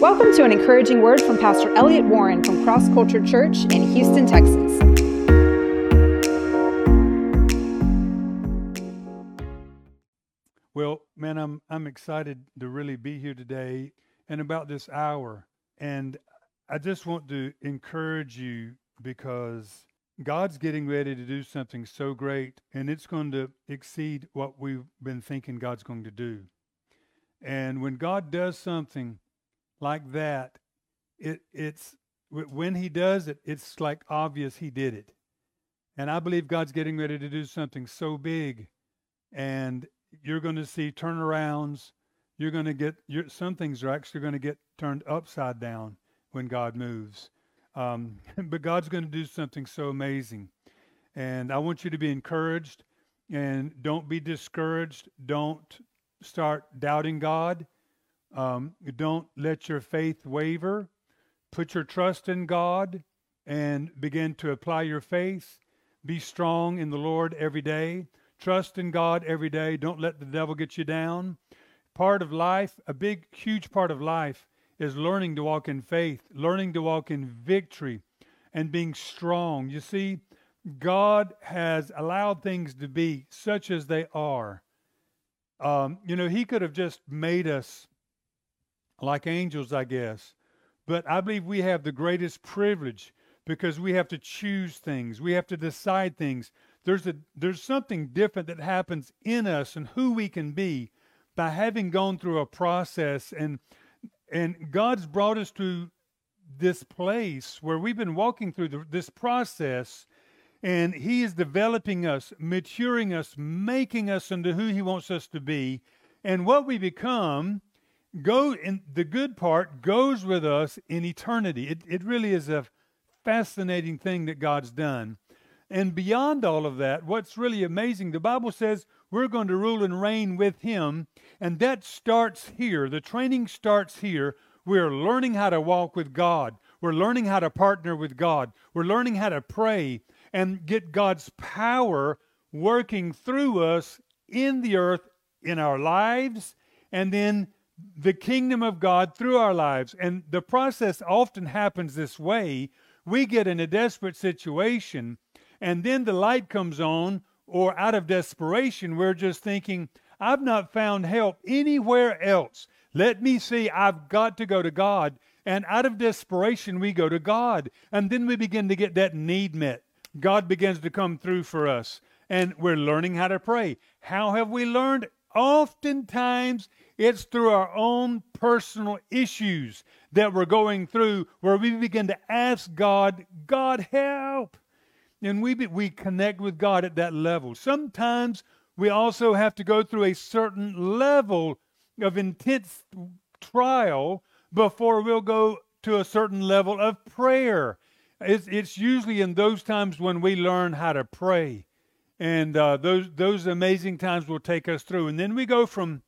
Welcome to an encouraging word from Pastor Elliot Warren from Cross Culture Church in Houston, Texas. Well, man, I'm I'm excited to really be here today and about this hour. And I just want to encourage you because God's getting ready to do something so great and it's going to exceed what we've been thinking God's going to do. And when God does something like that, it it's when he does it, it's like obvious he did it. And I believe God's getting ready to do something so big and you're going to see turnarounds. You're going to get some things are actually going to get turned upside down when God moves. Um, but God's going to do something so amazing. And I want you to be encouraged and don't be discouraged. Don't start doubting God. Um, don't let your faith waver. Put your trust in God and begin to apply your faith. Be strong in the Lord every day. Trust in God every day. Don't let the devil get you down. Part of life, a big, huge part of life, is learning to walk in faith, learning to walk in victory, and being strong. You see, God has allowed things to be such as they are. Um, you know, He could have just made us like angels, I guess. But I believe we have the greatest privilege because we have to choose things, we have to decide things. There's, a, there's something different that happens in us and who we can be by having gone through a process. And, and God's brought us to this place where we've been walking through the, this process and he is developing us, maturing us, making us into who he wants us to be. And what we become go in the good part goes with us in eternity. It it really is a fascinating thing that God's done. And beyond all of that, what's really amazing, the Bible says we're going to rule and reign with him, and that starts here. The training starts here. We're learning how to walk with God. We're learning how to partner with God. We're learning how to pray and get God's power working through us in the earth, in our lives, and then the kingdom of God through our lives. And the process often happens this way. We get in a desperate situation, and then the light comes on, or out of desperation, we're just thinking, I've not found help anywhere else. Let me see, I've got to go to God. And out of desperation, we go to God. And then we begin to get that need met. God begins to come through for us. And we're learning how to pray. How have we learned? Oftentimes, it's through our own personal issues that we're going through where we begin to ask God, God, help. And we, be, we connect with God at that level. Sometimes we also have to go through a certain level of intense trial before we'll go to a certain level of prayer. It's, it's usually in those times when we learn how to pray. And uh, those, those amazing times will take us through. And then we go from,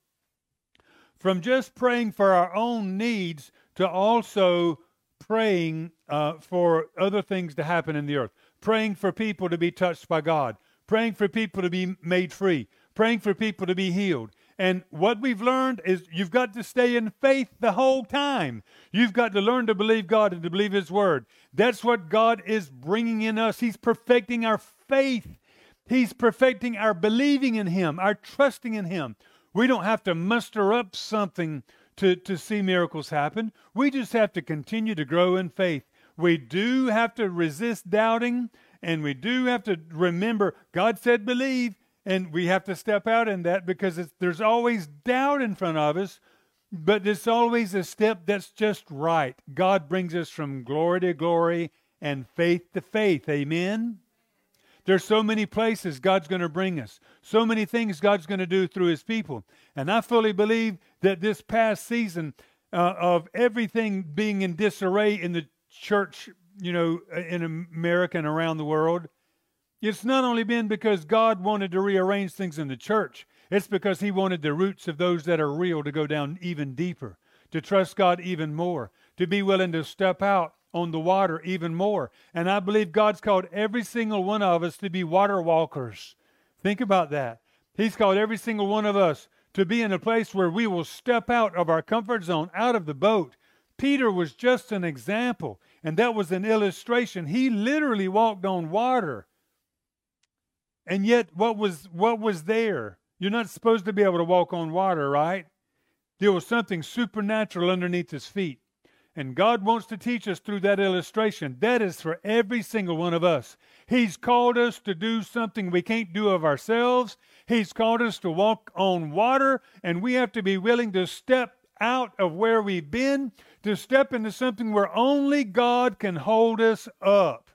from just praying for our own needs to also praying uh, for other things to happen in the earth, praying for people to be touched by God, praying for people to be made free, praying for people to be healed. And what we've learned is you've got to stay in faith the whole time. You've got to learn to believe God and to believe His Word. That's what God is bringing in us. He's perfecting our faith He's perfecting our believing in Him, our trusting in Him. We don't have to muster up something to, to see miracles happen. We just have to continue to grow in faith. We do have to resist doubting, and we do have to remember God said believe, and we have to step out in that because there's always doubt in front of us, but it's always a step that's just right. God brings us from glory to glory and faith to faith. Amen. There's so many places God's going to bring us, so many things God's going to do through His people. And I fully believe that this past season uh, of everything being in disarray in the church, you know, in America and around the world, it's not only been because God wanted to rearrange things in the church, it's because He wanted the roots of those that are real to go down even deeper, to trust God even more, to be willing to step out on the water even more. And I believe God's called every single one of us to be water walkers. Think about that. He's called every single one of us to be in a place where we will step out of our comfort zone, out of the boat, Peter was just an example, and that was an illustration. He literally walked on water. And yet what was what was there? You're not supposed to be able to walk on water, right? There was something supernatural underneath his feet. And God wants to teach us through that illustration. That is for every single one of us. He's called us to do something we can't do of ourselves. He's called us to walk on water, and we have to be willing to step out of where we've been, to step into something where only God can hold us up.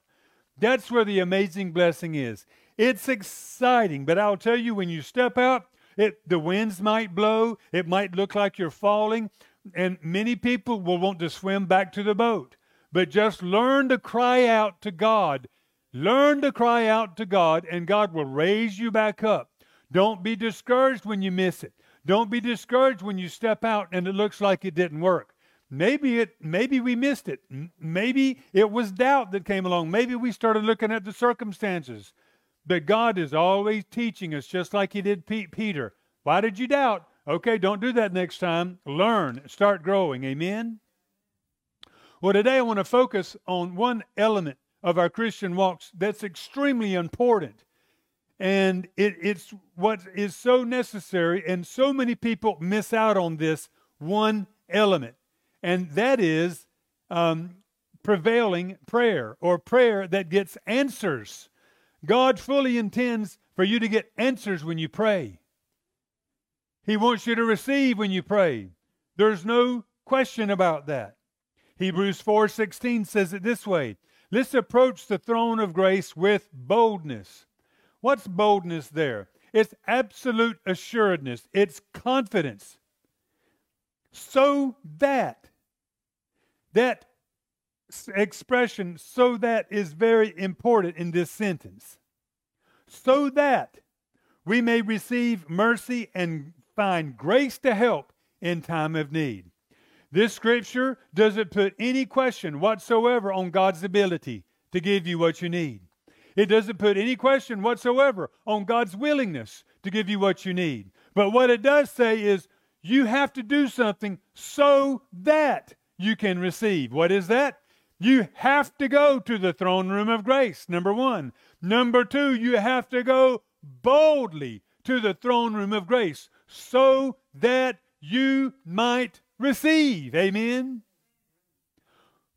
That's where the amazing blessing is. It's exciting, but I'll tell you, when you step out, it, the winds might blow, it might look like you're falling, and many people will want to swim back to the boat. But just learn to cry out to God. Learn to cry out to God, and God will raise you back up. Don't be discouraged when you miss it. Don't be discouraged when you step out and it looks like it didn't work. Maybe it maybe we missed it. Maybe it was doubt that came along. Maybe we started looking at the circumstances. But God is always teaching us just like he did Peter. Why did you doubt? Okay, don't do that next time. Learn, start growing. Amen. Well, today I want to focus on one element of our Christian walks that's extremely important. And it, it's what is so necessary, and so many people miss out on this one element, and that is um, prevailing prayer or prayer that gets answers. God fully intends for you to get answers when you pray. He wants you to receive when you pray. There's no question about that. Hebrews 4:16 says it this way: Let's approach the throne of grace with boldness What's boldness there? It's absolute assuredness, it's confidence. So that, that expression, so that is very important in this sentence. So that we may receive mercy and find grace to help in time of need. This scripture doesn't put any question whatsoever on God's ability to give you what you need. It doesn't put any question whatsoever on God's willingness to give you what you need. But what it does say is you have to do something so that you can receive. What is that? You have to go to the throne room of grace, number one. Number two, you have to go boldly to the throne room of grace so that you might receive. Amen.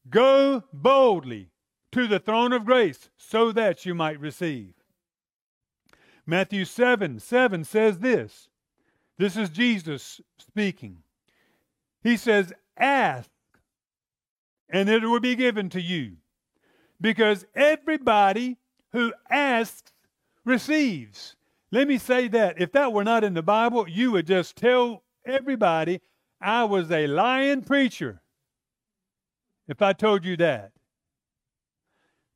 Go boldly to the throne of grace so that you might receive. Matthew 7 7 says this. This is Jesus speaking. He says, Ask, and it will be given to you. Because everybody who asks receives. Let me say that. If that were not in the Bible, you would just tell everybody I was a lying preacher if I told you that.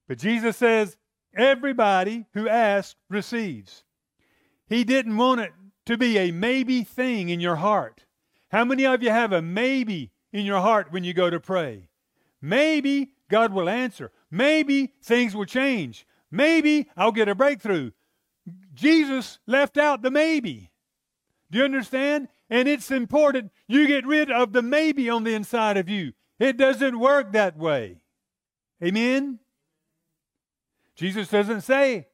But Jesus says, everybody who asks receives. He didn't want it to be a maybe thing in your heart. How many of you have a maybe in your heart when you go to pray? Maybe God will answer. Maybe things will change. Maybe I'll get a breakthrough. Jesus left out the maybe. Do you understand? And it's important you get rid of the maybe on the inside of you. It doesn't work that way. Amen? Jesus doesn't say,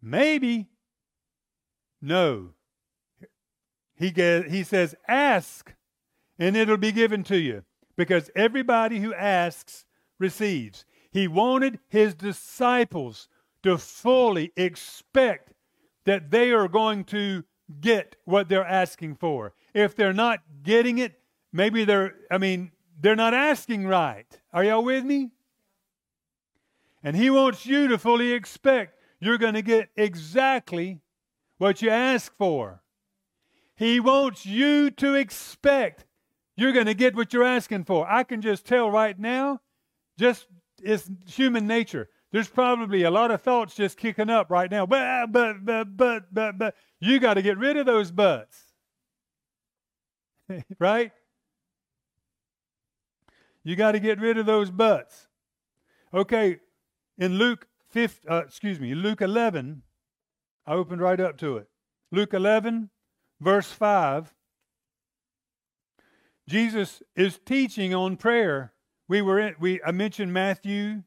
maybe. No. He, he says, ask, and it'll be given to you. Because everybody who asks receives. He wanted his disciples to fully expect that they are going to get what they're asking for. If they're not getting it, maybe they're, I mean, they're not asking right. Are y'all with me? And He wants you to fully expect you're going to get exactly what you ask for. He wants you to expect you're going to get what you're asking for. I can just tell right now, just it's human nature. There's probably a lot of thoughts just kicking up right now. But, but, but, but, but, but. You got to get rid of those buts. right? You got to get rid of those buts. Okay, in Luke 5, uh, excuse me, Luke 11, I opened right up to it. Luke 11, verse 5. Jesus is teaching on prayer. We were in, we I mentioned Matthew,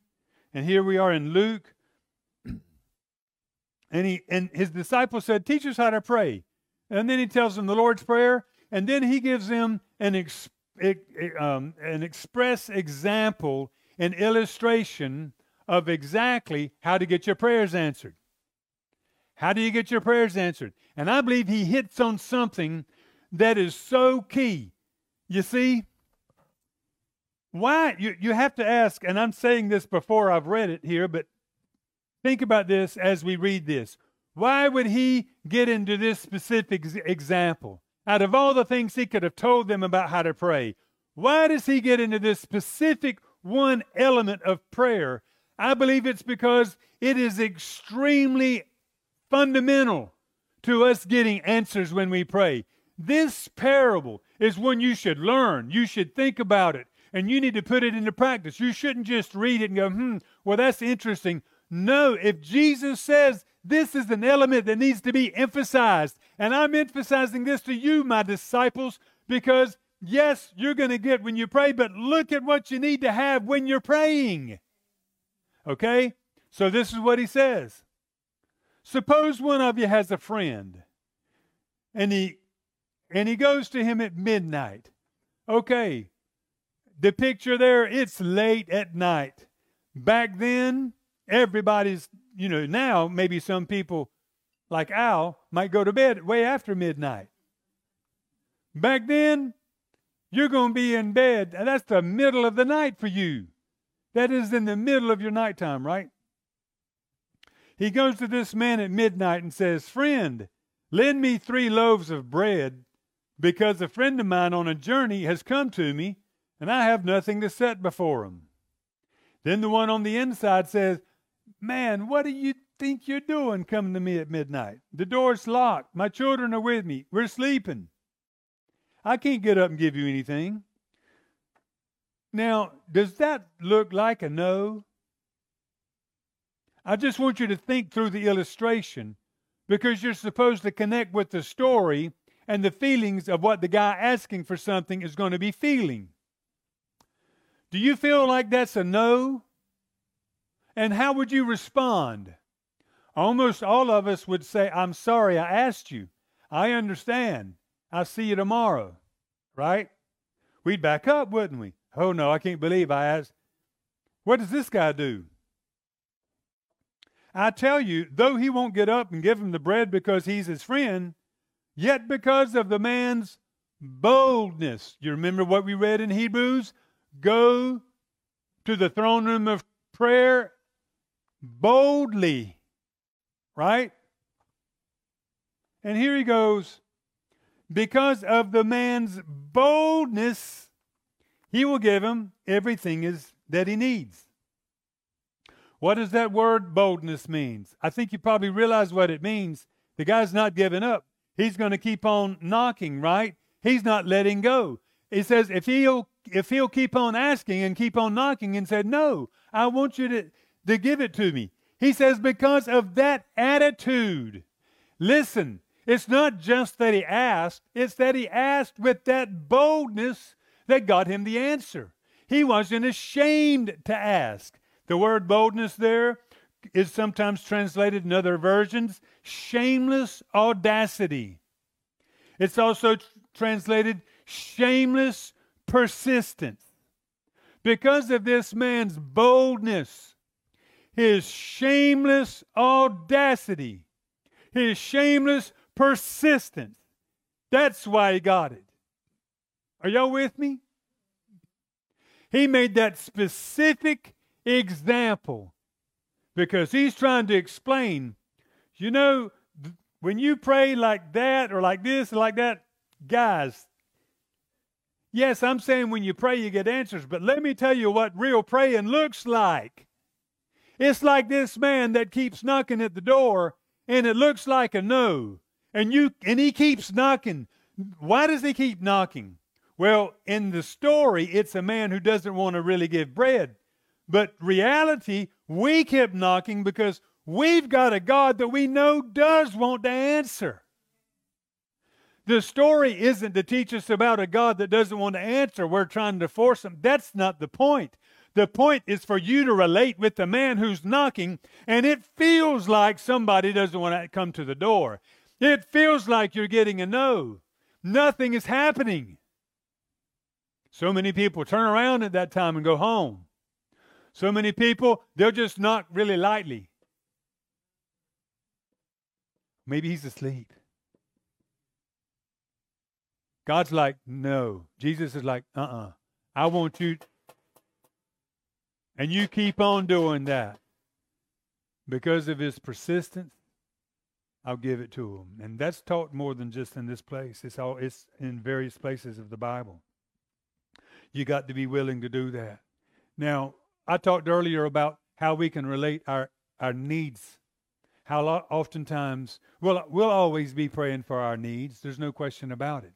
and here we are in Luke. And he and his disciples said, "Teach us how to pray." And then he tells them the Lord's prayer, and then he gives them an ex, um, an express example, an illustration of exactly how to get your prayers answered. How do you get your prayers answered? And I believe he hits on something that is so key. You see, why you, you have to ask, and I'm saying this before I've read it here, but think about this as we read this. Why would he get into this specific example? Out of all the things he could have told them about how to pray, why does he get into this specific one element of prayer? I believe it's because it is extremely fundamental to us getting answers when we pray. This parable is one you should learn. You should think about it, and you need to put it into practice. You shouldn't just read it and go, hmm, well, that's interesting. No, if Jesus says this is an element that needs to be emphasized, and I'm emphasizing this to you, my disciples, because yes, you're going to get when you pray, but look at what you need to have when you're praying. Okay? So this is what he says. Suppose one of you has a friend and he and he goes to him at midnight. Okay. The picture there, it's late at night. Back then, everybody's, you know, now maybe some people like Al might go to bed way after midnight. Back then, you're going to be in bed, and that's the middle of the night for you. That is in the middle of your nighttime, right? He goes to this man at midnight and says, Friend, lend me three loaves of bread because a friend of mine on a journey has come to me and I have nothing to set before him. Then the one on the inside says, Man, what do you think you're doing coming to me at midnight? The door's locked. My children are with me. We're sleeping. I can't get up and give you anything. Now, does that look like a no? I just want you to think through the illustration because you're supposed to connect with the story and the feelings of what the guy asking for something is going to be feeling. Do you feel like that's a no? And how would you respond? Almost all of us would say, I'm sorry I asked you. I understand. I'll see you tomorrow. Right? We'd back up, wouldn't we? Oh no, I can't believe I asked. What does this guy do? I tell you, though he won't get up and give him the bread because he's his friend, yet because of the man's boldness. You remember what we read in Hebrews? Go to the throne room of prayer boldly. Right? And here he goes. Because of the man's boldness, he will give him everything is, that he needs. What does that word boldness means? I think you probably realize what it means. The guy's not giving up. He's going to keep on knocking, right? He's not letting go. He says if he'll if he'll keep on asking and keep on knocking and said, "No, I want you to to give it to me." He says because of that attitude. Listen, it's not just that he asked, it's that he asked with that boldness that got him the answer. He wasn't ashamed to ask. The word boldness there is sometimes translated in other versions shameless audacity. It's also translated shameless persistence. Because of this man's boldness, his shameless audacity, his shameless persistence, that's why he got it. Are y'all with me? He made that specific example because he's trying to explain, you know, when you pray like that or like this or like that, guys, yes, I'm saying when you pray you get answers, but let me tell you what real praying looks like. It's like this man that keeps knocking at the door and it looks like a no. And you and he keeps knocking. Why does he keep knocking? Well, in the story, it's a man who doesn't want to really give bread. But reality, we kept knocking because we've got a God that we know does want to answer. The story isn't to teach us about a God that doesn't want to answer. We're trying to force him. That's not the point. The point is for you to relate with the man who's knocking, and it feels like somebody doesn't want to come to the door. It feels like you're getting a no. Nothing is happening. So many people turn around at that time and go home. So many people, they'll just knock really lightly. Maybe he's asleep. God's like, no. Jesus is like, uh uh-uh. uh I want you. And you keep on doing that. Because of his persistence, I'll give it to him. And that's taught more than just in this place. It's all it's in various places of the Bible. You got to be willing to do that. Now, I talked earlier about how we can relate our, our needs. How oftentimes, well, we'll always be praying for our needs. There's no question about it.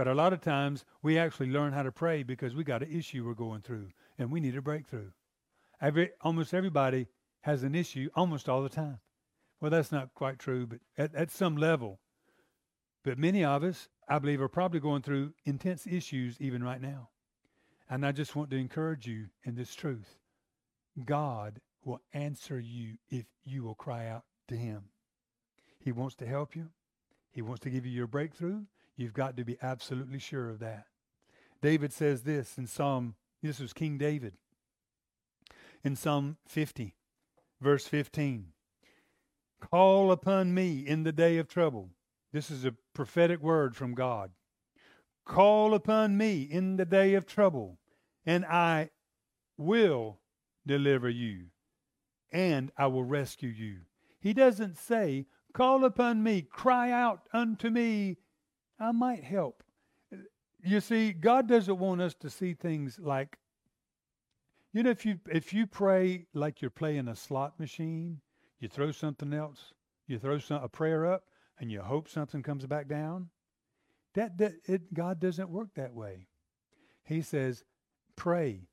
But a lot of times we actually learn how to pray because we got an issue we're going through and we need a breakthrough. Every, almost everybody has an issue almost all the time. Well, that's not quite true, but at, at some level. But many of us, I believe, are probably going through intense issues even right now. And I just want to encourage you in this truth God will answer you if you will cry out to Him. He wants to help you, He wants to give you your breakthrough, You've got to be absolutely sure of that. David says this in Psalm, this was King David, in Psalm 50, verse 15. Call upon me in the day of trouble. This is a prophetic word from God. Call upon me in the day of trouble, and I will deliver you, and I will rescue you. He doesn't say, Call upon me, cry out unto me, I might help. You see, God doesn't want us to see things like you know if you if you pray like you're playing a slot machine, you throw something else, you throw some, a prayer up and you hope something comes back down. That, that it, God doesn't work that way. He says, pray.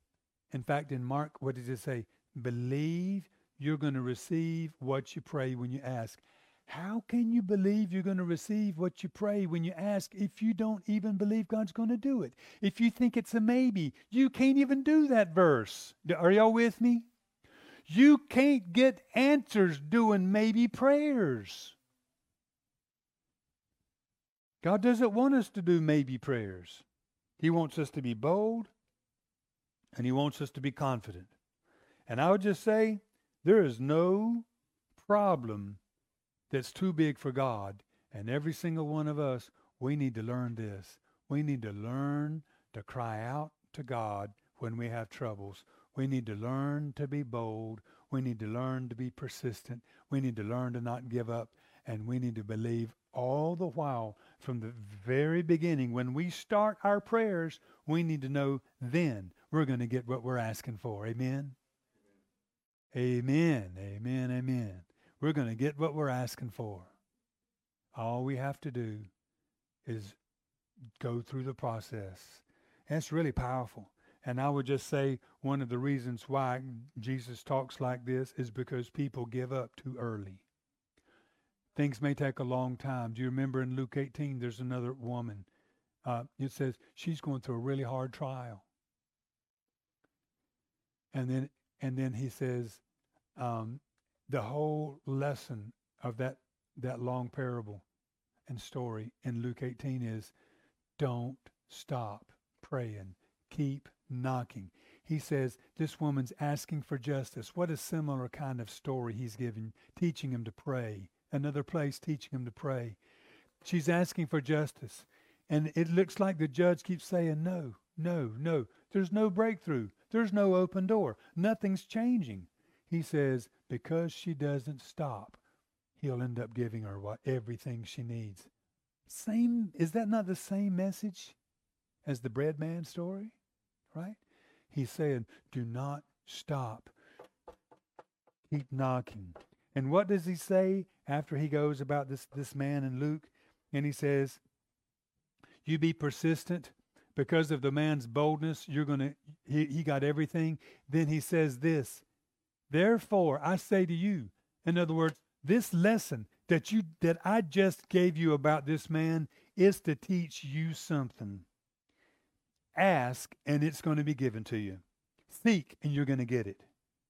In fact, in Mark, what does it say? Believe you're going to receive what you pray when you ask. How can you believe you're going to receive what you pray when you ask if you don't even believe God's going to do it? If you think it's a maybe, you can't even do that verse. Are y'all with me? You can't get answers doing maybe prayers. God doesn't want us to do maybe prayers. He wants us to be bold and He wants us to be confident. And I would just say there is no problem that's too big for God. And every single one of us, we need to learn this. We need to learn to cry out to God when we have troubles. We need to learn to be bold. We need to learn to be persistent. We need to learn to not give up. And we need to believe all the while from the very beginning. When we start our prayers, we need to know then we're going to get what we're asking for. Amen? Amen. Amen. Amen we're going to get what we're asking for. All we have to do is go through the process. And it's really powerful. And I would just say one of the reasons why Jesus talks like this is because people give up too early. Things may take a long time. Do you remember in Luke 18, there's another woman. Uh, it says she's going through a really hard trial. And then, and then he says, um, the whole lesson of that that long parable and story in Luke 18 is don't stop praying. Keep knocking. He says this woman's asking for justice. What a similar kind of story he's giving, teaching him to pray. Another place teaching him to pray. She's asking for justice. And it looks like the judge keeps saying, no, no, no. There's no breakthrough. There's no open door. Nothing's changing. He says, because she doesn't stop, he'll end up giving her what everything she needs. Same is that not the same message as the bread man story? Right? He's saying, do not stop. Keep knocking. And what does he say after he goes about this, this man in Luke? And he says, You be persistent because of the man's boldness. You're to, he, he got everything. Then he says this Therefore, I say to you, in other words, this lesson that you that I just gave you about this man is to teach you something. Ask, and it's going to be given to you. Seek, and you're going to get it.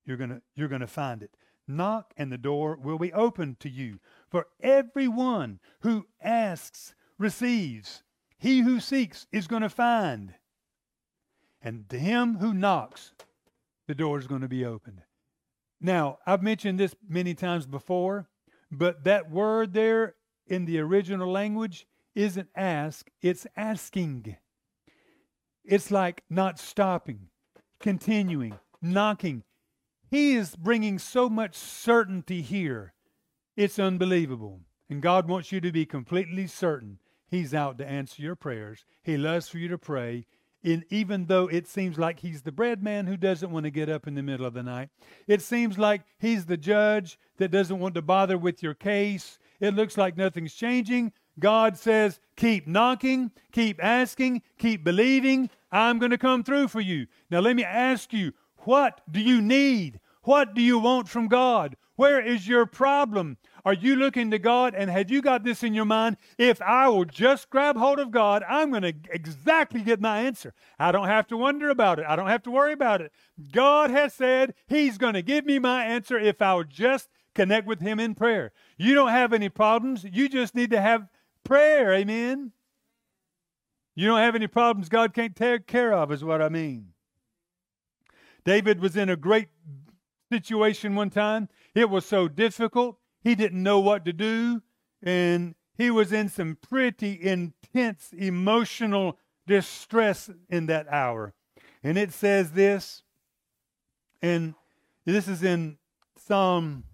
You're going to, you're going to find it. Knock, and the door will be opened to you. For everyone who asks receives. He who seeks is going to find. And to him who knocks, the door is going to be opened. Now, I've mentioned this many times before, but that word there in the original language isn't ask, it's asking. It's like not stopping, continuing, knocking. He is bringing so much certainty here. It's unbelievable. And God wants you to be completely certain He's out to answer your prayers. He loves for you to pray. And even though it seems like he's the bread man who doesn't want to get up in the middle of the night, it seems like he's the judge that doesn't want to bother with your case. It looks like nothing's changing. God says, keep knocking, keep asking, keep believing. I'm going to come through for you. Now, let me ask you, what do you need? What do you want from God? Where is your problem? Are you looking to God and have you got this in your mind? If I will just grab hold of God, I'm going to exactly get my answer. I don't have to wonder about it. I don't have to worry about it. God has said He's going to give me my answer if I will just connect with Him in prayer. You don't have any problems. You just need to have prayer. Amen. You don't have any problems God can't take care of, is what I mean. David was in a great situation one time. It was so difficult. He didn't know what to do. And he was in some pretty intense emotional distress in that hour. And it says this, and this is in Psalm.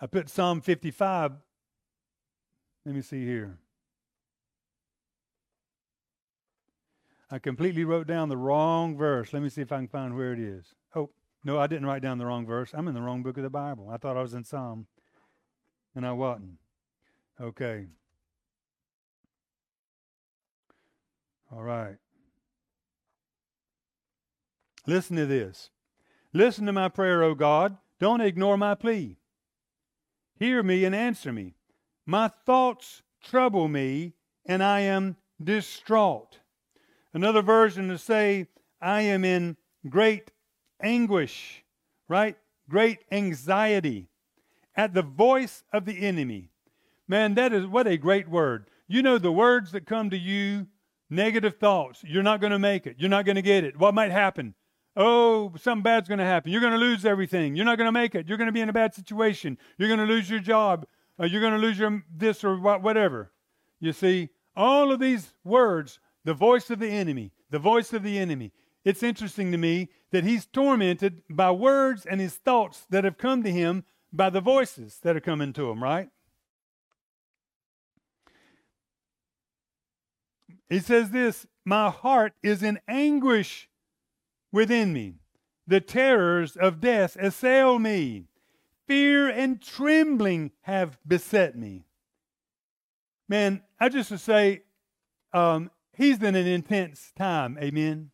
I put Psalm 55. Let me see here. I completely wrote down the wrong verse. Let me see if I can find where it is. Oh, no, I didn't write down the wrong verse. I'm in the wrong book of the Bible. I thought I was in Psalm, and I wasn't. Okay. All right. Listen to this. Listen to my prayer, O God. Don't ignore my plea. Hear me and answer me. My thoughts trouble me, and I am distraught. Another version to say, I am in great anguish, right? Great anxiety at the voice of the enemy. Man, that is what a great word. You know, the words that come to you, negative thoughts, you're not going to make it. You're not going to get it. What might happen? Oh, something bad's going to happen. You're going to lose everything. You're not going to make it. You're going to be in a bad situation. You're going to lose your job. Uh, you're going to lose your this or whatever. You see, all of these words the voice of the enemy, the voice of the enemy. It's interesting to me that he's tormented by words and his thoughts that have come to him by the voices that are coming to him, right? He says this My heart is in anguish within me. The terrors of death assail me. Fear and trembling have beset me. Man, I just to say, um, He's been an intense time. Amen.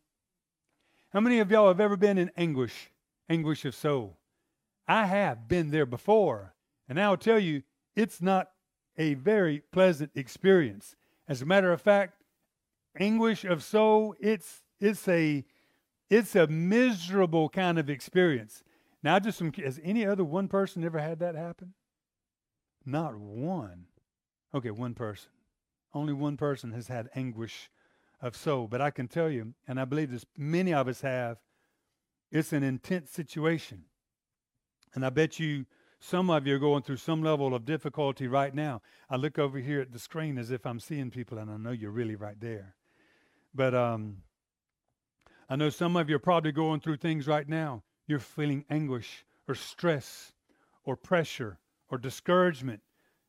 How many of y'all have ever been in anguish, anguish of soul? I have been there before. And I'll tell you, it's not a very pleasant experience. As a matter of fact, anguish of soul, it's it's a it's a miserable kind of experience. Now, just some, has any other one person ever had that happen? Not one. Okay, one person. Only one person has had anguish of soul. But I can tell you, and I believe this many of us have, it's an intense situation. And I bet you some of you are going through some level of difficulty right now. I look over here at the screen as if I'm seeing people, and I know you're really right there. But um, I know some of you are probably going through things right now. You're feeling anguish or stress or pressure or discouragement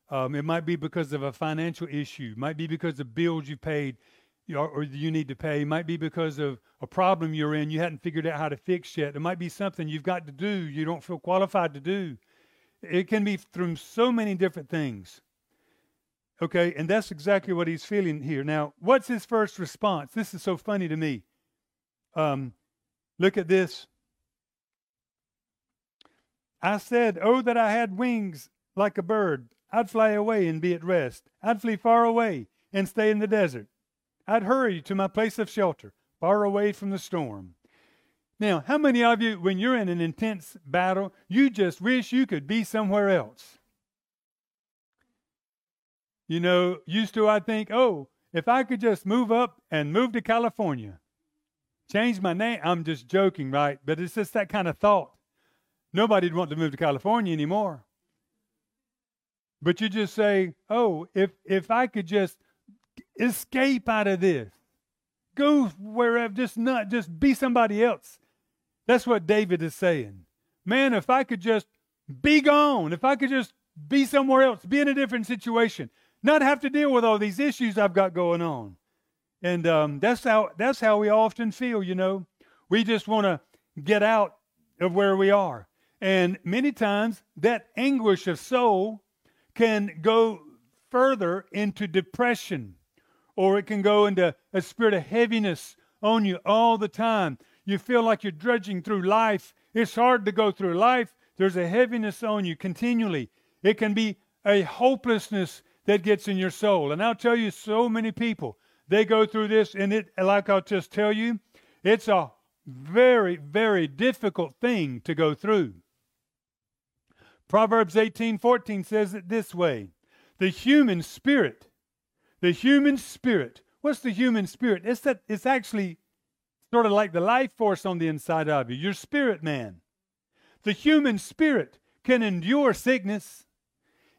um, it might be because of a financial issue. Might be because of bills you paid or you need to pay. Might be because of a problem you're in you hadn't figured out how to fix yet. It might be something you've got to do you don't feel qualified to do. It can be from so many different things. Okay, and that's exactly what he's feeling here. Now, what's his first response? This is so funny to me. Um, look at this. I said, Oh, that I had wings like a bird. I'd fly away and be at rest. I'd flee far away and stay in the desert. I'd hurry to my place of shelter, far away from the storm. Now, how many of you, when you're in an intense battle, you just wish you could be somewhere else? You know, used to I think, oh, if I could just move up and move to California, change my name. I'm just joking, right? But it's just that kind of thought. Nobody'd want to move to California anymore. But you just say, oh, if if I could just escape out of this, go wherever, just not just be somebody else. That's what David is saying. Man, if I could just be gone, if I could just be somewhere else, be in a different situation, not have to deal with all these issues I've got going on. And um, that's how that's how we often feel, you know. We just want to get out of where we are. And many times that anguish of soul can go further into depression, or it can go into a spirit of heaviness on you all the time. You feel like you're drudging through life. It's hard to go through life. There's a heaviness on you continually. It can be a hopelessness that gets in your soul. And I'll tell you, so many people, they go through this, and it, like I'll just tell you, it's a very, very difficult thing to go through. Proverbs 18 14 says it this way The human spirit, the human spirit, what's the human spirit? It's that it's actually sort of like the life force on the inside of you, your spirit man. The human spirit can endure sickness,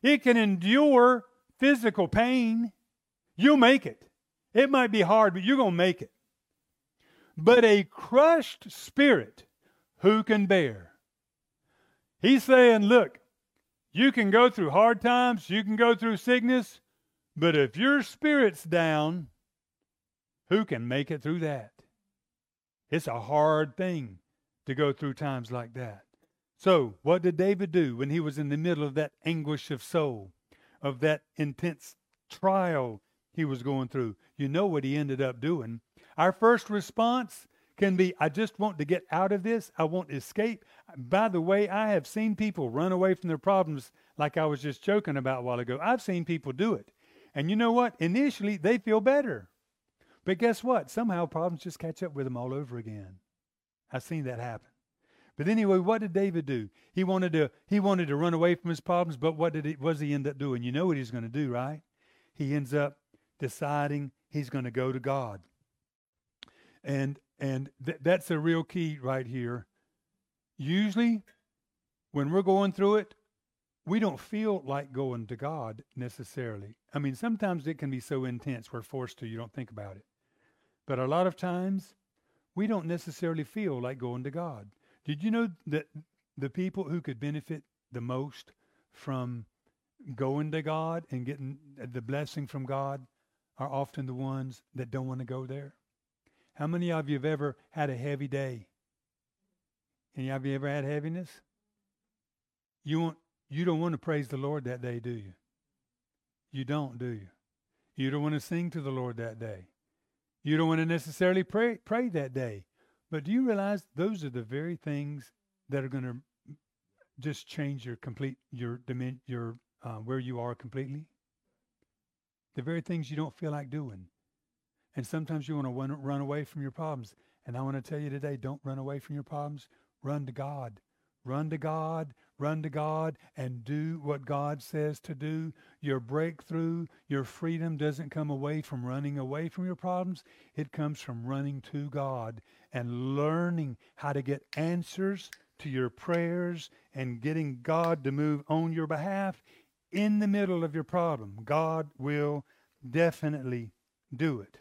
it can endure physical pain, you'll make it. It might be hard, but you're going to make it. But a crushed spirit, who can bear? He's saying, look, you can go through hard times, you can go through sickness, but if your spirit's down, who can make it through that? It's a hard thing to go through times like that. So, what did David do when he was in the middle of that anguish of soul? of that intense trial he was going through. You know what he ended up doing. Our first response can be, I just want to get out of this. I want to escape. By the way, I have seen people run away from their problems like I was just joking about a while ago. I've seen people do it. And you know what? Initially, they feel better. But guess what? Somehow problems just catch up with them all over again. I've seen that happen. But anyway, what did David do? He wanted to he wanted to run away from his problems, but what did he does he end up doing? You know what he's going to do, right? He ends up deciding he's going to go to God. And and th- that's a real key right here. Usually when we're going through it, we don't feel like going to God necessarily. I mean, sometimes it can be so intense we're forced to, you don't think about it. But a lot of times, we don't necessarily feel like going to God. Did you know that the people who could benefit the most from going to God and getting the blessing from God are often the ones that don't want to go there? How many of you have ever had a heavy day? Any of you ever had heaviness? You want you don't want to praise the Lord that day, do you? You don't, do you? You don't want to sing to the Lord that day. You don't want to necessarily pray pray that day. But do you realize those are the very things that are going to just change your complete your dimension, your uh, where you are completely? The very things you don't feel like doing. And sometimes you want to run, away from your problems. And I want to tell you today don't run away from your problems. Run to God. Run to God, run to God, and do what God says to do. Your breakthrough, your freedom doesn't come away from running away from your problems. It comes from running to God and learning how to get answers to your prayers and getting God to move on your behalf in the middle of your problem. God will definitely do it.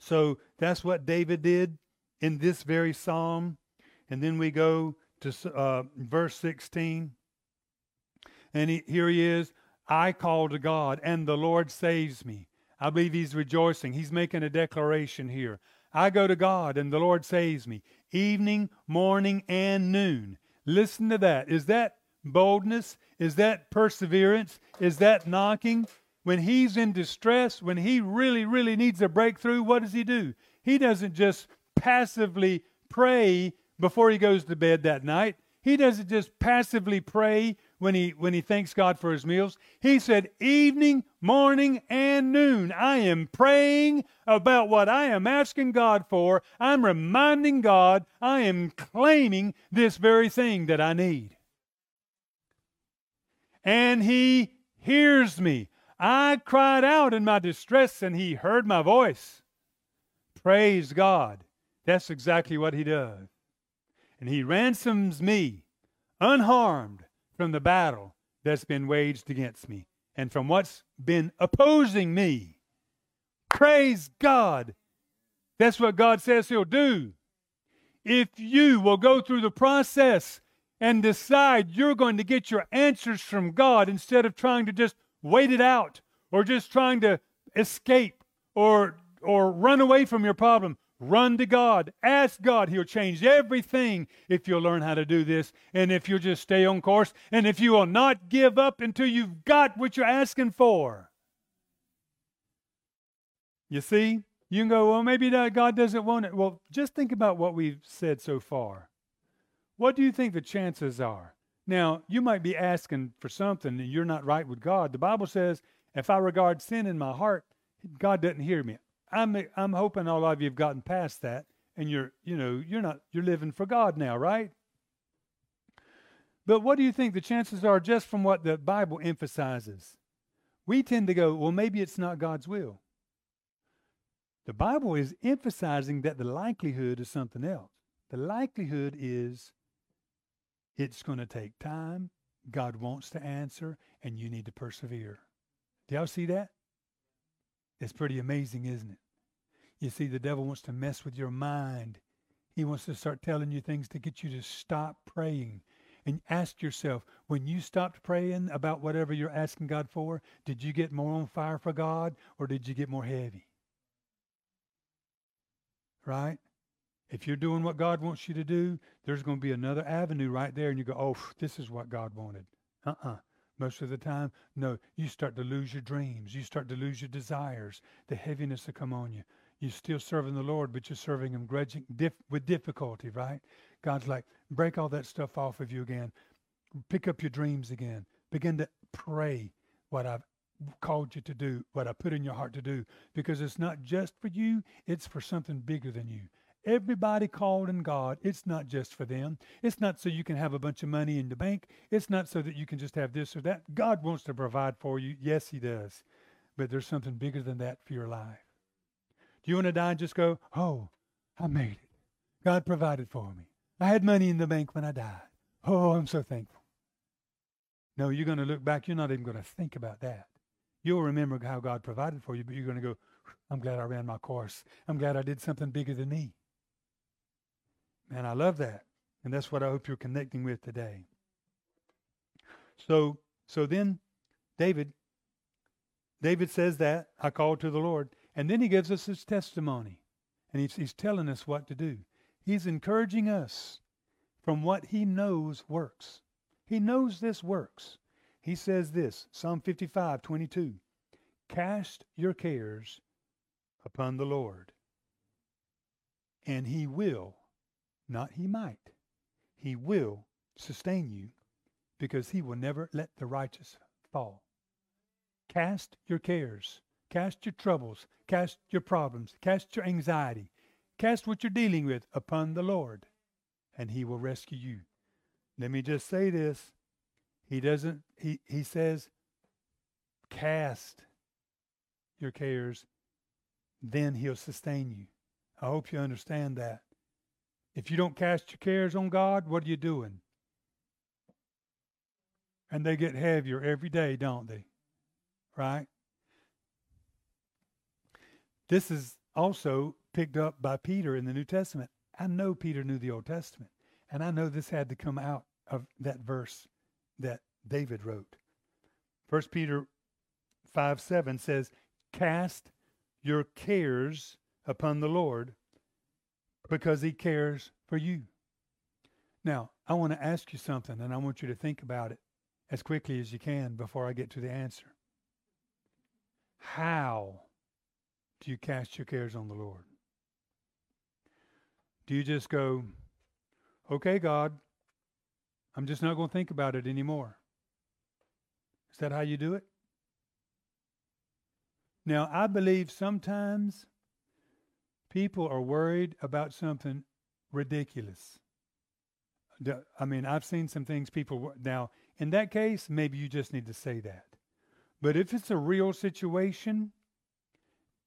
So that's what David did in this very psalm. And then we go to uh, verse 16. And he, here he is I call to God, and the Lord saves me. I believe he's rejoicing. He's making a declaration here. I go to God, and the Lord saves me. Evening, morning, and noon. Listen to that. Is that boldness? Is that perseverance? Is that knocking? When he's in distress, when he really, really needs a breakthrough, what does he do? He doesn't just passively pray before he goes to bed that night. He doesn't just passively pray when he when he thanks God for his meals? He said, "Evening, morning, and noon. I am praying about what I am asking God for. I'm reminding God I am claiming this very thing that I need." And he hears me. I cried out in my distress and he heard my voice. Praise God. That's exactly what he does. And he ransoms me unharmed from the battle that's been waged against me and from what's been opposing me. Praise God. That's what God says He'll do. If you will go through the process and decide you're going to get your answers from God instead of trying to just wait it out or just trying to escape or or run away from your problem, Run to God. Ask God. He'll change everything if you'll learn how to do this and if you'll just stay on course and if you will not give up until you've got what you're asking for. You see? You can go, well, maybe God doesn't want it. Well, just think about what we've said so far. What do you think the chances are? Now, you might be asking for something and you're not right with God. The Bible says, if I regard sin in my heart, God doesn't hear me. I'm I'm hoping all of you have gotten past that and you're you know you're not you're living for God now, right? But what do you think the chances are just from what the Bible emphasizes? We tend to go, well, maybe it's not God's will. The Bible is emphasizing that the likelihood is something else. The likelihood is it's going to take time. God wants to answer, and you need to persevere. Do y'all see that? It's pretty amazing, isn't it? You see, the devil wants to mess with your mind. He wants to start telling you things to get you to stop praying. And ask yourself, when you stopped praying about whatever you're asking God for, did you get more on fire for God or did you get more heavy? Right? If you're doing what God wants you to do, there's going to be another avenue right there, and you go, oh, this is what God wanted. Uh uh most of the time, no, you start to lose your dreams. You start to lose your desires. The heaviness will come on you. You're still serving the Lord, but you're serving Him grudging, dif- with difficulty, right? God's like, break all that stuff off of you again. Pick up your dreams again. Begin to pray what I've called you to do, what I put in your heart to do, because it's not just for you, it's for something bigger than you. Everybody called in God, it's not just for them. It's not so you can have a bunch of money in the bank. It's not so that you can just have this or that. God wants to provide for you. Yes, He does. But there's something bigger than that for your life. Do you want to die and just go, oh, I made it. God provided for me. I had money in the bank when I died. Oh, I'm so thankful. No, you're going to look back. You're not even going to think about that. You'll remember how God provided for you, but you're going to go, I'm glad I ran my course. I'm glad I did something bigger than me. Man, I love that. And that's what I hope you're connecting with today. So, so then David, David says that, I called to the Lord. And then he gives us his testimony. And he's, he's telling us what to do. He's encouraging us from what he knows works. He knows this works. He says this Psalm 55 22 Cast your cares upon the Lord, and he will not he might. He will sustain you because he will never let the righteous fall. Cast your cares, cast your troubles, cast your problems, cast your anxiety, cast what you're dealing with upon the Lord, and he will rescue you. Let me just say this. He doesn't, he, he says, cast your cares, then he'll sustain you. I hope you understand that. If you don't cast your cares on God, what are you doing? And they get heavier every day, don't they? Right? This is also picked up by Peter in the New Testament. I know Peter knew the Old Testament, and I know this had to come out of that verse that David wrote. First Peter 5 7 says, Cast your cares upon the Lord, because he cares for you. Now, I want to ask you something, and I want you to think about it as quickly as you can before I get to the answer. How do you cast your cares on the Lord? Do you just go, okay, God, I'm just not going to think about it anymore? Is that how you do it? Now, I believe sometimes people are worried about something ridiculous. I mean, I've seen some things people now. In that case, maybe you just need to say that. But if it's a real situation,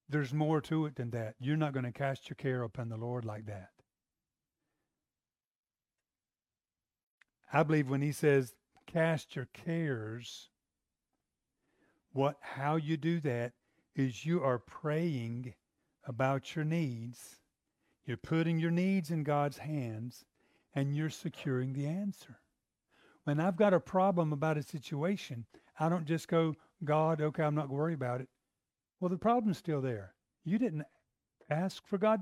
there's more to it than that. You're not going to cast your care upon the Lord like that. I believe when he says cast your cares, what how you do that is you are praying about your needs. You're putting your needs in God's hands and you're securing the answer. When I've got a problem about a situation, I don't just go, God, okay, I'm not going to worry about it. Well, the problem's still there. You didn't ask for God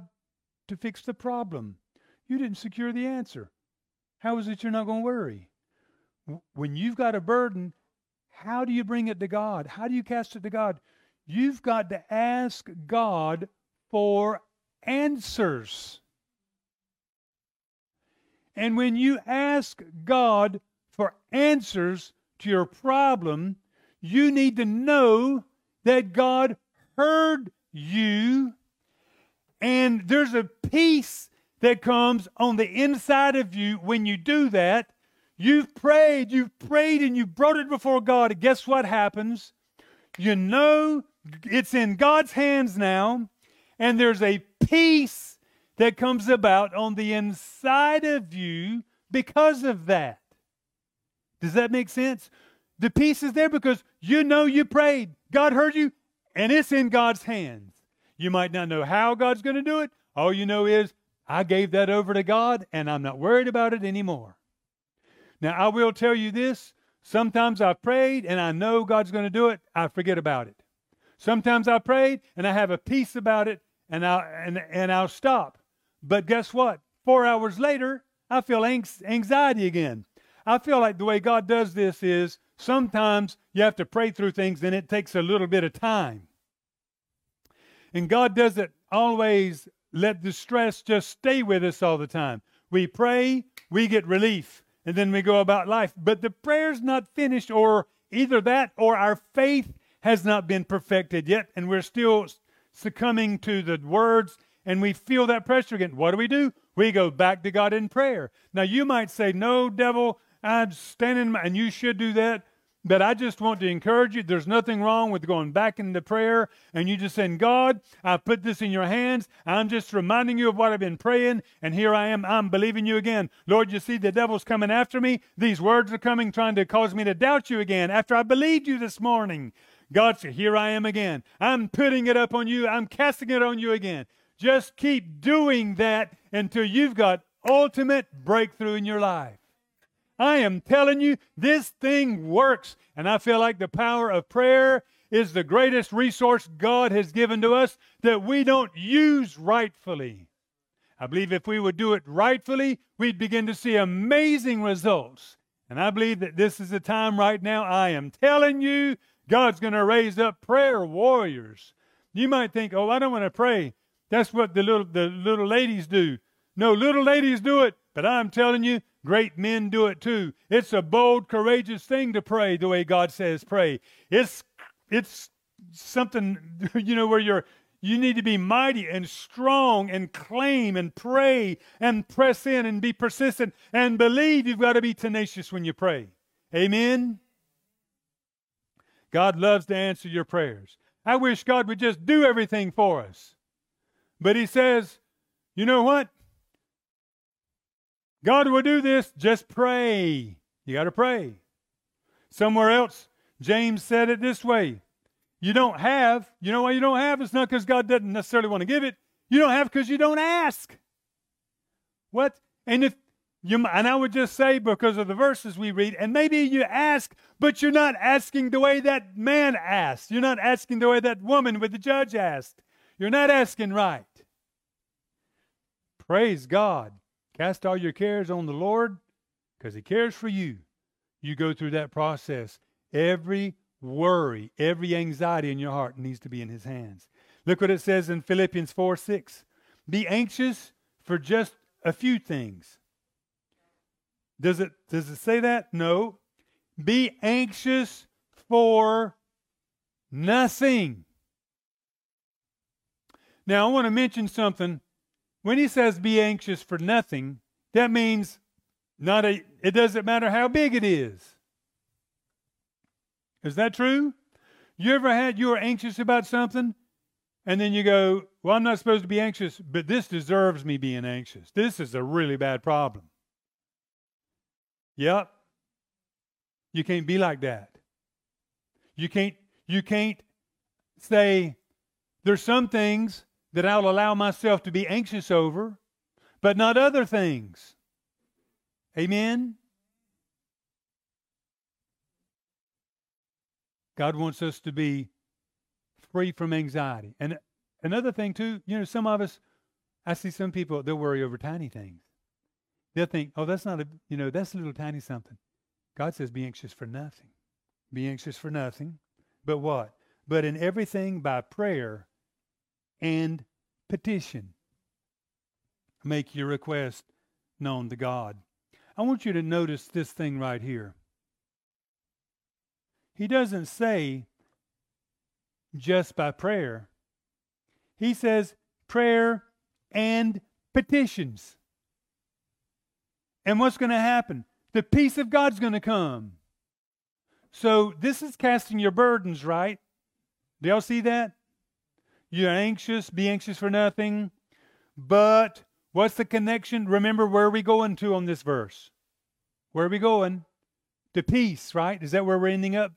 to fix the problem. You didn't secure the answer. How is it you're not going to worry? When you've got a burden, how do you bring it to God? How do you cast it to God? You've got to ask God for answers. And when you ask God for answers to your problem, you need to know that God heard you. And there's a peace that comes on the inside of you when you do that. You've prayed, you've prayed, and you've brought it before God. And guess what happens? You know it's in God's hands now, and there's a peace that comes about on the inside of you because of that. Does that make sense? The peace is there because you know you prayed. God heard you, and it's in God's hands. You might not know how God's going to do it. All you know is I gave that over to God and I'm not worried about it anymore. Now, I will tell you this sometimes I prayed and I know God's going to do it, I forget about it. Sometimes I prayed and I have a peace about it and I'll, and, and I'll stop. But guess what? Four hours later, I feel anxiety again. I feel like the way God does this is sometimes you have to pray through things and it takes a little bit of time. And God doesn't always let the stress just stay with us all the time. We pray, we get relief, and then we go about life. But the prayer's not finished, or either that or our faith has not been perfected yet, and we're still succumbing to the words, and we feel that pressure again. What do we do? We go back to God in prayer. Now, you might say, No, devil, I'm standing, and you should do that. But I just want to encourage you. There's nothing wrong with going back into prayer and you just saying, God, I put this in your hands. I'm just reminding you of what I've been praying, and here I am. I'm believing you again. Lord, you see the devil's coming after me. These words are coming, trying to cause me to doubt you again after I believed you this morning. God said, Here I am again. I'm putting it up on you. I'm casting it on you again. Just keep doing that until you've got ultimate breakthrough in your life. I am telling you, this thing works. And I feel like the power of prayer is the greatest resource God has given to us that we don't use rightfully. I believe if we would do it rightfully, we'd begin to see amazing results. And I believe that this is the time right now. I am telling you, God's going to raise up prayer warriors. You might think, oh, I don't want to pray. That's what the little, the little ladies do. No, little ladies do it. But I'm telling you, Great men do it too. It's a bold, courageous thing to pray the way God says pray. It's it's something you know where you're you need to be mighty and strong and claim and pray and press in and be persistent and believe you've got to be tenacious when you pray. Amen. God loves to answer your prayers. I wish God would just do everything for us. But he says, you know what? God will do this, just pray. You got to pray. Somewhere else, James said it this way You don't have, you know why you don't have? It's not because God doesn't necessarily want to give it. You don't have because you don't ask. What? And if you, and I would just say because of the verses we read, and maybe you ask, but you're not asking the way that man asked. You're not asking the way that woman with the judge asked. You're not asking right. Praise God. Cast all your cares on the Lord because He cares for you. You go through that process. Every worry, every anxiety in your heart needs to be in His hands. Look what it says in Philippians 4 6. Be anxious for just a few things. Does it, does it say that? No. Be anxious for nothing. Now, I want to mention something. When he says be anxious for nothing, that means not a, it doesn't matter how big it is. Is that true? You ever had, you were anxious about something, and then you go, Well, I'm not supposed to be anxious, but this deserves me being anxious. This is a really bad problem. Yep. You can't be like that. You can't, you can't say, There's some things that I'll allow myself to be anxious over, but not other things. Amen? God wants us to be free from anxiety. And another thing, too, you know, some of us, I see some people, they'll worry over tiny things. They'll think, oh, that's not a, you know, that's a little tiny something. God says, be anxious for nothing. Be anxious for nothing. But what? But in everything by prayer and petition. Make your request known to God. I want you to notice this thing right here. He doesn't say just by prayer, he says prayer and petitions. And what's going to happen? The peace of God's going to come. So this is casting your burdens, right? Do y'all see that? You're anxious, be anxious for nothing. But what's the connection? Remember where we going to on this verse? Where are we going? To peace, right? Is that where we're ending up?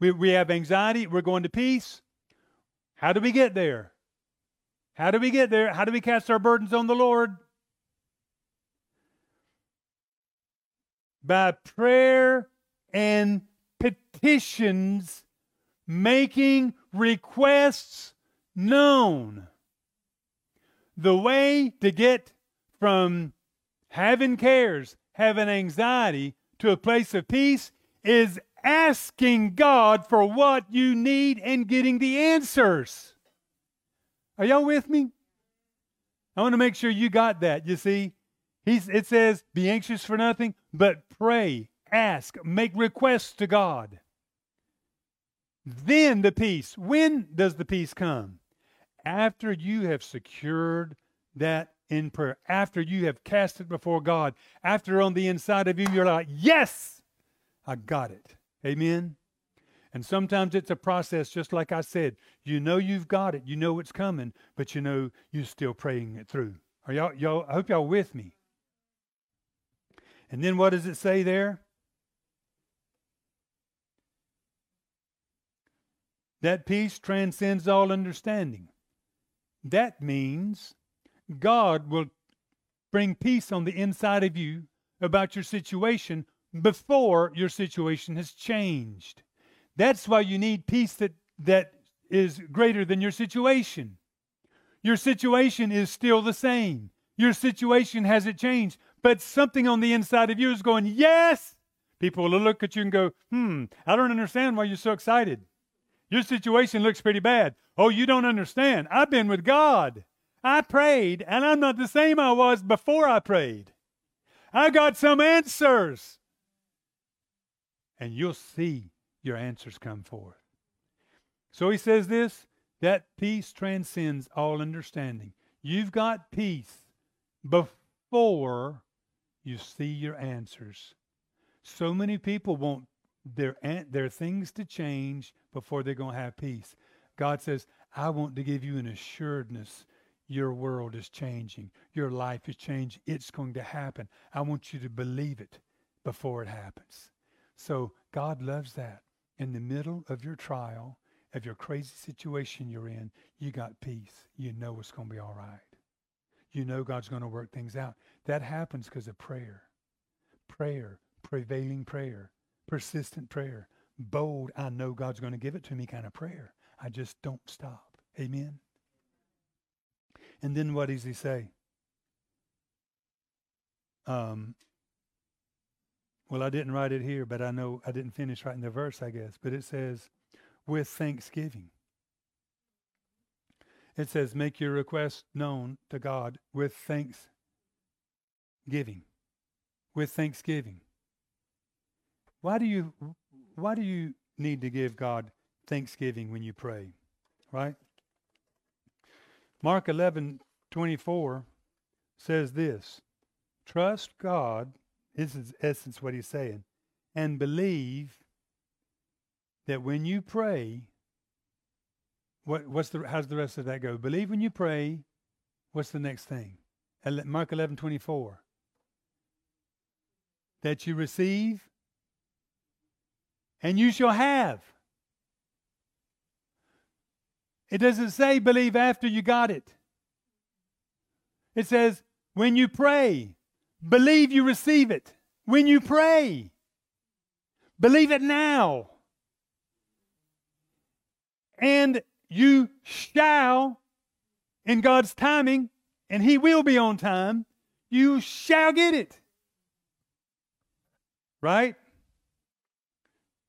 We, we have anxiety, we're going to peace. How do we get there? How do we get there? How do we cast our burdens on the Lord? By prayer and petitions, making requests known. The way to get from having cares, having anxiety, to a place of peace is asking God for what you need and getting the answers. Are y'all with me? I want to make sure you got that. You see, He's, it says, be anxious for nothing, but pray, ask, make requests to God. Then the peace. When does the peace come? after you have secured that in prayer, after you have cast it before God, after on the inside of you, you're like, yes, I got it. Amen. And sometimes it's a process, just like I said. You know you've got it, you know it's coming, but you know you're still praying it through. Are y'all, y'all I hope y'all with me. And then what does it say there? That peace transcends all understanding. That means God will bring peace on the inside of you about your situation before your situation has changed. That's why you need peace that, that is greater than your situation. Your situation is still the same. Your situation hasn't changed, but something on the inside of you is going, Yes! People will look at you and go, Hmm, I don't understand why you're so excited. Your situation looks pretty bad. Oh, you don't understand. I've been with God. I prayed, and I'm not the same I was before I prayed. I got some answers. And you'll see your answers come forth. So he says this that peace transcends all understanding. You've got peace before you see your answers. So many people want their, their things to change before they're going to have peace. God says, I want to give you an assuredness your world is changing. Your life is changing. It's going to happen. I want you to believe it before it happens. So God loves that. In the middle of your trial, of your crazy situation you're in, you got peace. You know it's going to be all right. You know God's going to work things out. That happens because of prayer. Prayer, prevailing prayer, persistent prayer bold, I know God's going to give it to me kind of prayer. I just don't stop. Amen. And then what does he say? Um, well, I didn't write it here, but I know I didn't finish writing the verse, I guess. But it says, with thanksgiving. It says, make your request known to God with thanksgiving. With thanksgiving. Why do you why do you need to give God thanksgiving when you pray, right? Mark 11 24 says this Trust God, this is essence what he's saying, and believe that when you pray, what, what's the, how's the rest of that go? Believe when you pray, what's the next thing? Mark 11 24. That you receive and you shall have. It doesn't say believe after you got it. It says when you pray, believe you receive it. When you pray, believe it now. And you shall, in God's timing, and He will be on time, you shall get it. Right?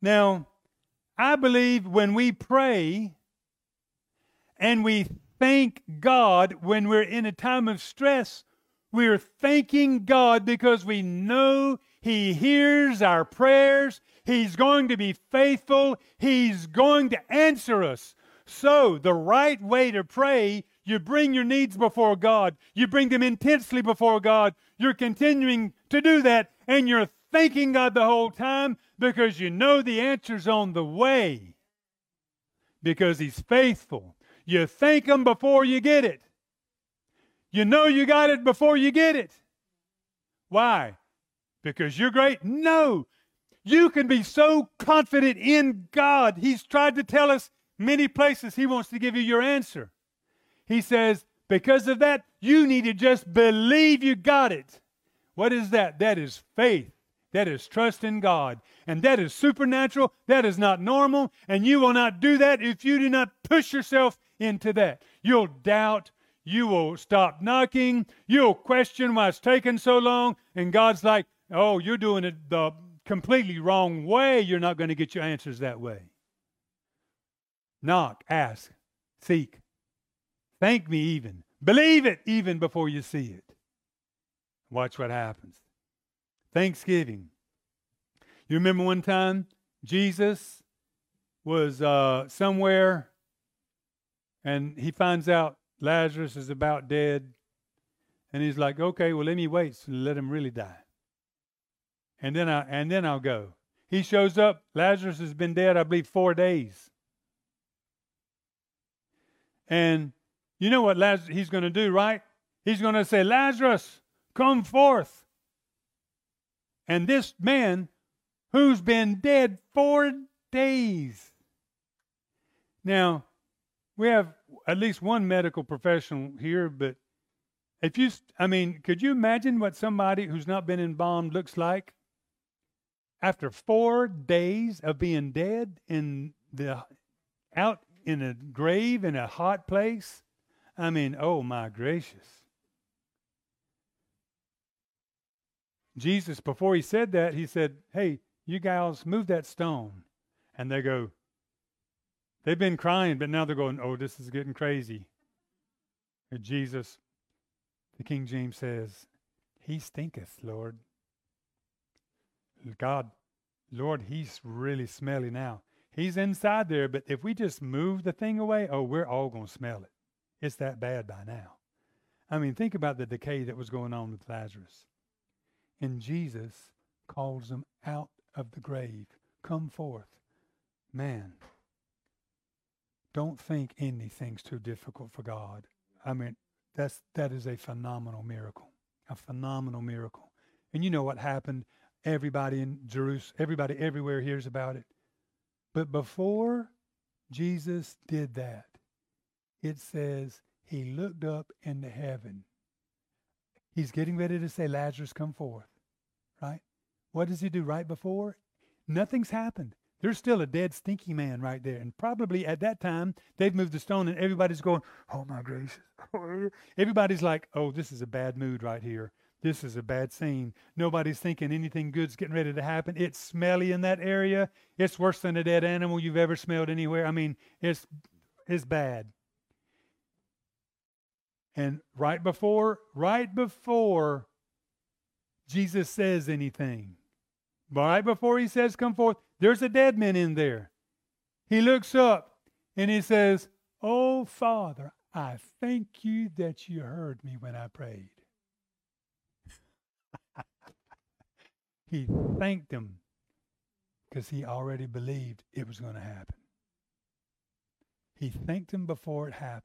Now, I believe when we pray and we thank God when we're in a time of stress, we're thanking God because we know He hears our prayers. He's going to be faithful. He's going to answer us. So, the right way to pray, you bring your needs before God. You bring them intensely before God. You're continuing to do that, and you're thanking God the whole time because you know the answer's on the way. Because He's faithful. You thank Him before you get it. You know you got it before you get it. Why? Because you're great? No. You can be so confident in God. He's tried to tell us many places He wants to give you your answer. He says, because of that, you need to just believe you got it. What is that? That is faith. That is trust in God. And that is supernatural. That is not normal. And you will not do that if you do not push yourself into that. You'll doubt. You will stop knocking. You'll question why it's taken so long. And God's like, oh, you're doing it the completely wrong way. You're not going to get your answers that way. Knock, ask, seek. Thank me even. Believe it even before you see it. Watch what happens. Thanksgiving. You remember one time Jesus was uh, somewhere and he finds out Lazarus is about dead. And he's like, okay, well, let me wait so let him really die. And then, I, and then I'll go. He shows up. Lazarus has been dead, I believe, four days. And you know what Lazarus, he's going to do, right? He's going to say, Lazarus, come forth. And this man, who's been dead four days. Now, we have at least one medical professional here, but if you, I mean, could you imagine what somebody who's not been embalmed looks like after four days of being dead in the out in a grave in a hot place? I mean, oh my gracious. Jesus, before he said that, he said, Hey, you guys, move that stone. And they go, They've been crying, but now they're going, Oh, this is getting crazy. And Jesus, the King James says, He stinketh, Lord. God, Lord, he's really smelly now. He's inside there, but if we just move the thing away, oh, we're all going to smell it. It's that bad by now. I mean, think about the decay that was going on with Lazarus. And Jesus calls him out of the grave. Come forth. Man, don't think anything's too difficult for God. I mean, that's that is a phenomenal miracle. A phenomenal miracle. And you know what happened? Everybody in Jerusalem, everybody everywhere hears about it. But before Jesus did that, it says he looked up into heaven. He's getting ready to say, Lazarus, come forth right? What does he do right before? Nothing's happened. There's still a dead, stinky man right there. And probably at that time, they've moved the stone and everybody's going, oh my gracious. Everybody's like, oh, this is a bad mood right here. This is a bad scene. Nobody's thinking anything good's getting ready to happen. It's smelly in that area. It's worse than a dead animal you've ever smelled anywhere. I mean, it's, it's bad. And right before, right before Jesus says anything. Right before he says, Come forth, there's a dead man in there. He looks up and he says, Oh, Father, I thank you that you heard me when I prayed. He thanked him because he already believed it was going to happen. He thanked him before it happened.